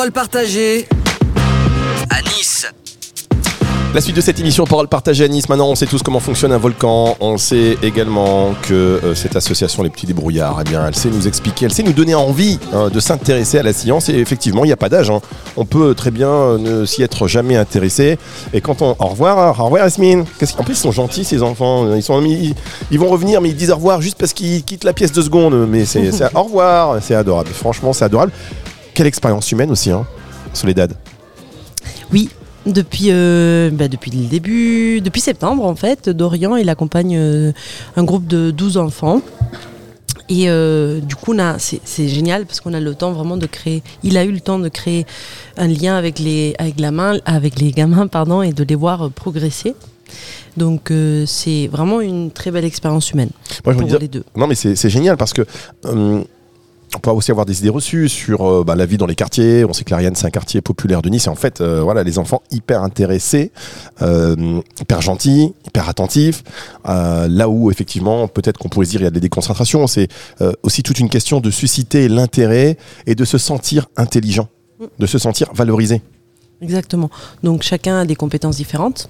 Parole partagée à Nice. La suite de cette émission Parole partagée à Nice. Maintenant, on sait tous comment fonctionne un volcan. On sait également que euh, cette association Les Petits Débrouillards, eh bien, elle sait nous expliquer, elle sait nous donner envie hein, de s'intéresser à la science. Et effectivement, il n'y a pas d'âge. hein. On peut très bien euh, ne s'y être jamais intéressé. Et quand on. Au revoir, au revoir, Yasmine. Qu'est-ce qu'en plus, ils sont gentils, ces enfants. Ils, sont, ils, ils vont revenir, mais ils disent au revoir juste parce qu'ils quittent la pièce de seconde. Mais c'est- au revoir. C'est adorable. Franchement, c'est adorable. Quelle expérience humaine aussi, hein, Soledad. Oui, depuis, euh, bah, depuis le début, depuis septembre en fait, Dorian il accompagne euh, un groupe de 12 enfants. Et euh, du coup, c'est génial parce qu'on a le temps vraiment de créer. Il a eu le temps de créer un lien avec les, avec la main, avec les gamins, pardon, et de les voir progresser. Donc, euh, c'est vraiment une très belle expérience humaine Moi, je me pour dis- les deux. Non, mais c'est c'est génial parce que. euh, on peut aussi avoir des idées reçues sur euh, bah, la vie dans les quartiers. On sait que l'Ariane, c'est un quartier populaire de Nice. Et en fait, euh, voilà, les enfants hyper intéressés, euh, hyper gentils, hyper attentifs. Euh, là où, effectivement, peut-être qu'on pourrait se dire il y a des déconcentrations. C'est euh, aussi toute une question de susciter l'intérêt et de se sentir intelligent, de se sentir valorisé. Exactement. Donc chacun a des compétences différentes.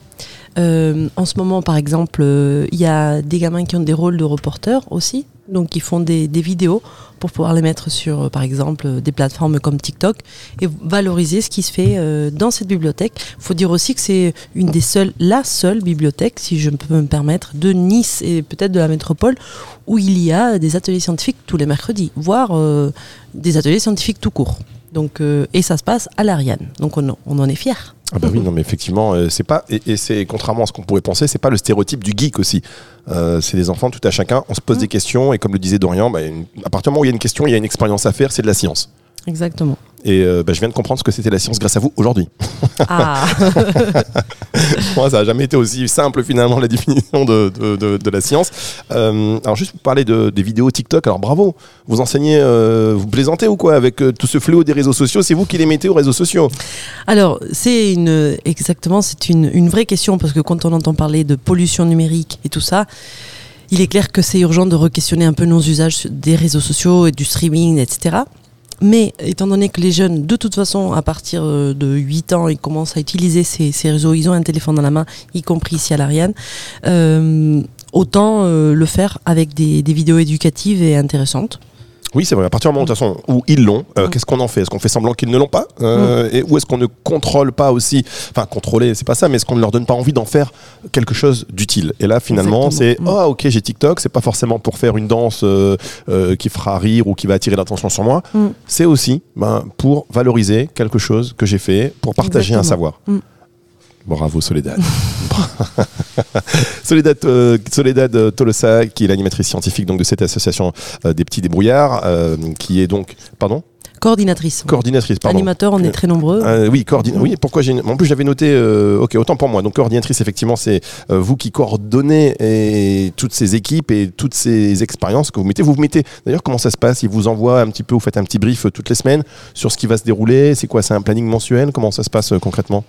Euh, en ce moment, par exemple, euh, il y a des gamins qui ont des rôles de reporters aussi, donc ils font des, vidéos pour pouvoir les mettre sur, euh, par exemple, euh, des plateformes comme TikTok et valoriser ce qui se fait dans cette bibliothèque. Il faut dire aussi que c'est une des seules, la seule bibliothèque, si je peux me permettre, de Nice et peut-être de la métropole où il y a des ateliers scientifiques tous les mercredis, voire des ateliers scientifiques tout court. Donc, euh, et ça se passe à l'Ariane. Donc on, en- on en est fiers. Ah bah oui, non mais effectivement, euh, c'est pas et, et c'est contrairement à ce qu'on pourrait penser, c'est pas le stéréotype du geek aussi. Euh, c'est des enfants, tout à chacun. On se pose des questions et comme le disait Dorian, bah, une- à partir du moment où il y a une question, il y a une expérience à faire, c'est de la science. Exactement. Et euh, bah, je viens de comprendre ce que c'était la science grâce à vous aujourd'hui. Ah, Moi, ça n'a jamais été aussi simple finalement la définition de, de- de- de la science. Euh, alors juste pour parler de, des vidéos TikTok, alors bravo, vous enseignez, euh, vous plaisantez ou quoi avec tout ce fléau des réseaux sociaux? C'est vous qui les mettez aux réseaux sociaux? Alors c'est une exactement, c'est une, une vraie question parce que quand on entend parler de pollution numérique et tout ça, il est clair que c'est urgent de re-questionner un peu nos usages des réseaux sociaux et du streaming, etc. Mais étant donné que les jeunes, de toute façon, à partir euh, de 8 ans, ils commencent à utiliser ces, réseaux, ils ont un téléphone dans la main, y compris ici à l'Ariane, euh, autant euh, le faire avec des vidéos éducatives et intéressantes. Oui, c'est vrai. À partir du moment de toute façon, où ils l'ont, euh, Mm. qu'est-ce qu'on en fait? Est-ce qu'on fait semblant qu'ils ne l'ont pas Euh, et, Ou est-ce qu'on ne contrôle pas aussi Enfin, contrôler, c'est pas ça, mais est-ce qu'on ne leur donne pas envie d'en faire quelque chose d'utile? Et là, finalement, c'est. Ah, ok, j'ai TikTok, c'est pas forcément pour faire une danse euh, euh, qui fera rire ou qui va attirer l'attention sur moi. Mm. C'est aussi ben, pour valoriser quelque chose que j'ai fait, pour partager un savoir. Bravo Soledad. Soledad, euh, Soledad euh, Tolosa, qui est l'animatrice scientifique donc, de cette association euh, des petits débrouillards, euh, qui est donc, pardon, Coordinatrice. coordinatrice, pardon. Animateur, on est très nombreux. Euh, oui, coordine. Oui, pourquoi j'ai. En plus, j'avais noté. euh, ok, autant pour moi. Donc, coordinatrice, effectivement, c'est euh, vous qui coordonnez et, toutes ces équipes et toutes ces expériences que vous mettez. Vous vous mettez. D'ailleurs, comment ça se passe? Ils vous envoient un petit peu. Vous faites un petit brief toutes les semaines sur ce qui va se dérouler. C'est quoi? C'est un planning mensuel? Comment ça se passe concrètement?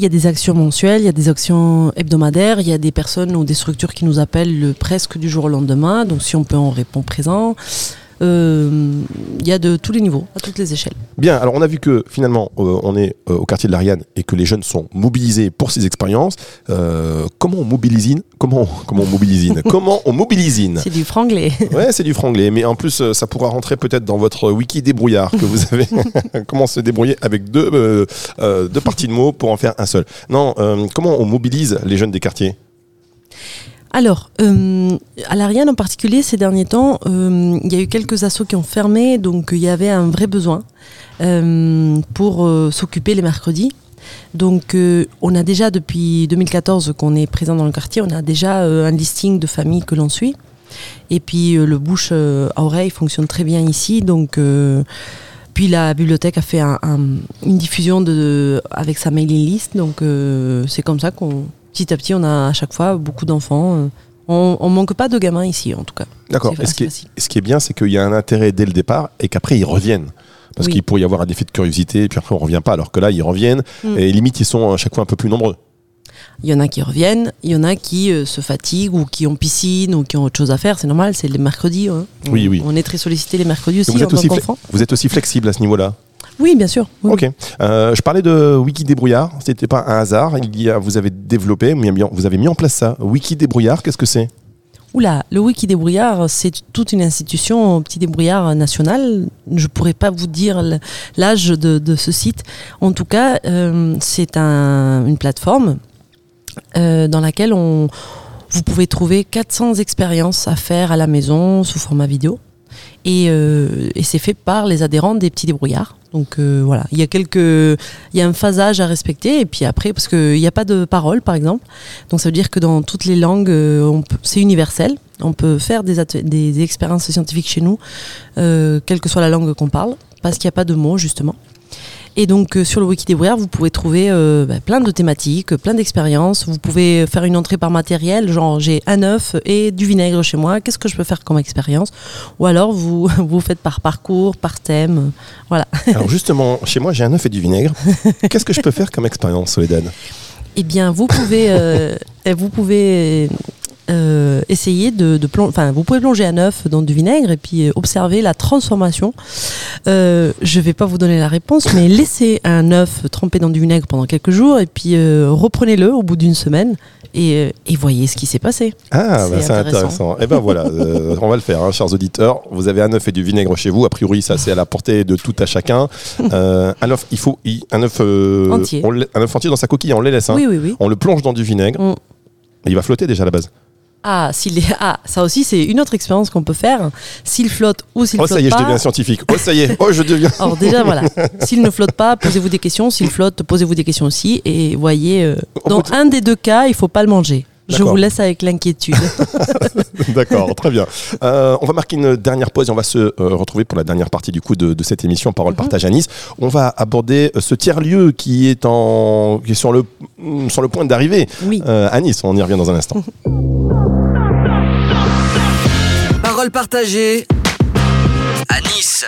Il y a des actions mensuelles, il y a des actions hebdomadaires, il y a des personnes ou des structures qui nous appellent le- presque du jour au lendemain. Donc si on peut, on répond présent. Euh, il y a de tous les niveaux, à toutes les échelles. Bien, alors on a vu que finalement euh, on est euh, au quartier de l'Ariane et que les jeunes sont mobilisés pour ces expériences. Comment on mobilise Comment comment on mobilise Comment on mobilise C'est du franglais. Ouais, c'est du franglais, mais en plus ça pourra rentrer peut-être dans votre wiki débrouillard que vous avez. comment se débrouiller avec deux deux parties de mots pour en faire un seul. Non, comment on mobilise les jeunes des quartiers? Alors, euh, à l'Ariane en particulier, ces derniers temps, euh, il y a eu quelques assos qui ont fermé, donc il y avait un vrai besoin euh, pour euh, s'occuper les mercredis. Donc, euh, on a déjà depuis 2014 qu'on est présent dans le quartier, on a déjà euh, un listing de familles que l'on suit. Et puis, le bouche à oreille fonctionne très bien ici. Donc, puis la bibliothèque a fait un- une diffusion de, avec sa mailing list. Donc, euh, c'est comme ça qu'on, petit à petit, on a à chaque fois beaucoup d'enfants. euh, on, on manque pas de gamins ici, en tout cas. D'accord. Et ce qui, est, bien, c'est qu'il y a un intérêt dès le départ et qu'après ils reviennent. Parce Oui. qu'il pourrait y avoir un effet de curiosité, et puis après on revient pas, alors que là ils reviennent, Mm. et limite ils sont à chaque fois un peu plus nombreux. Il y en a qui reviennent, il y en a qui euh, se fatiguent ou qui ont piscine ou qui ont autre chose à faire. C'est normal, c'est les mercredis. hein. Oui, On- oui. On est très sollicité les mercredis aussi vous, en êtes aussi vous êtes aussi flexible à ce niveau-là? Oui, bien sûr. Oui, Ok. Euh, je parlais de Wiki Débrouillard. C'était pas un hasard. Il y a, vous avez développé, vous avez mis en place ça. Wiki Débrouillard, qu'est-ce que c'est? Oula, le Wiki Débrouillard, c'est toute une institution, petit débrouillard national. Je pourrais pas vous dire l'âge de, de, ce site. En tout cas, euh, c'est un, une plateforme euh, dans laquelle on, vous pouvez trouver 400 expériences à faire à la maison sous format vidéo. Et, euh, et c'est fait par les adhérents des petits débrouillards. Donc euh, voilà, il y a quelques, il y a un phasage à respecter et puis après parce qu'il n'y a pas de parole par exemple, donc ça veut dire que dans toutes les langues, euh, c'est universel. On peut faire des, des expériences scientifiques chez nous, euh, quelle que soit la langue qu'on parle, parce qu'il n'y a pas de mots justement. Et donc euh, sur le wiki débrouillard, vous pouvez trouver euh, bah, plein de thématiques, plein d'expériences. Vous pouvez faire une entrée par matériel, genre j'ai un œuf et du vinaigre chez moi. Qu'est-ce que je peux faire comme expérience? Ou alors vous vous faites par parcours, par thème, voilà. Alors justement, chez moi j'ai un œuf et du vinaigre. Qu'est-ce que je peux faire comme expérience, Soledad? Eh bien, vous pouvez, euh, vous pouvez euh, essayer de, de plonger, enfin, vous pouvez plonger un œuf dans du vinaigre et puis euh, observer la transformation. Euh, je vais pas vous donner la réponse, mais laissez un œuf trempé dans du vinaigre pendant quelques jours et puis euh, reprenez-le au bout d'une semaine et, euh, et, voyez ce qui s'est passé. Ah, c'est bah, intéressant. Et eh ben voilà, on va le faire, hein, chers auditeurs. Vous avez un œuf et du vinaigre chez vous. A priori, ça c'est à la portée de tout à chacun. un œuf, il faut un œuf entier. un œuf entier dans sa coquille, on le laisse. Hein. Oui, oui, oui. On le plonge dans du vinaigre. Mm. Il va flotter déjà à la base. Ah, s'il est... ah, ça aussi, c'est une autre expérience qu'on peut faire. S'il flotte ou s'il oh, flotte pas. Oh, ça y est, je deviens scientifique. Oh, ça y est, oh, je deviens. Alors, déjà, voilà. S'il ne flotte pas, posez-vous des questions. S'il flotte, posez-vous des questions aussi. Et voyez, euh, dans un des deux cas, il ne faut pas le manger. Je vous laisse avec l'inquiétude. D'accord, très bien. Euh, on va marquer une dernière pause et on va se euh, retrouver pour la dernière partie du coup de, de cette émission Parole mm -hmm. Partage à Nice. On va aborder ce tiers-lieu qui est, en, qui est sur, le, sur le point d'arriver oui. euh, à Nice. On y revient dans un instant. Parole partagée à Nice.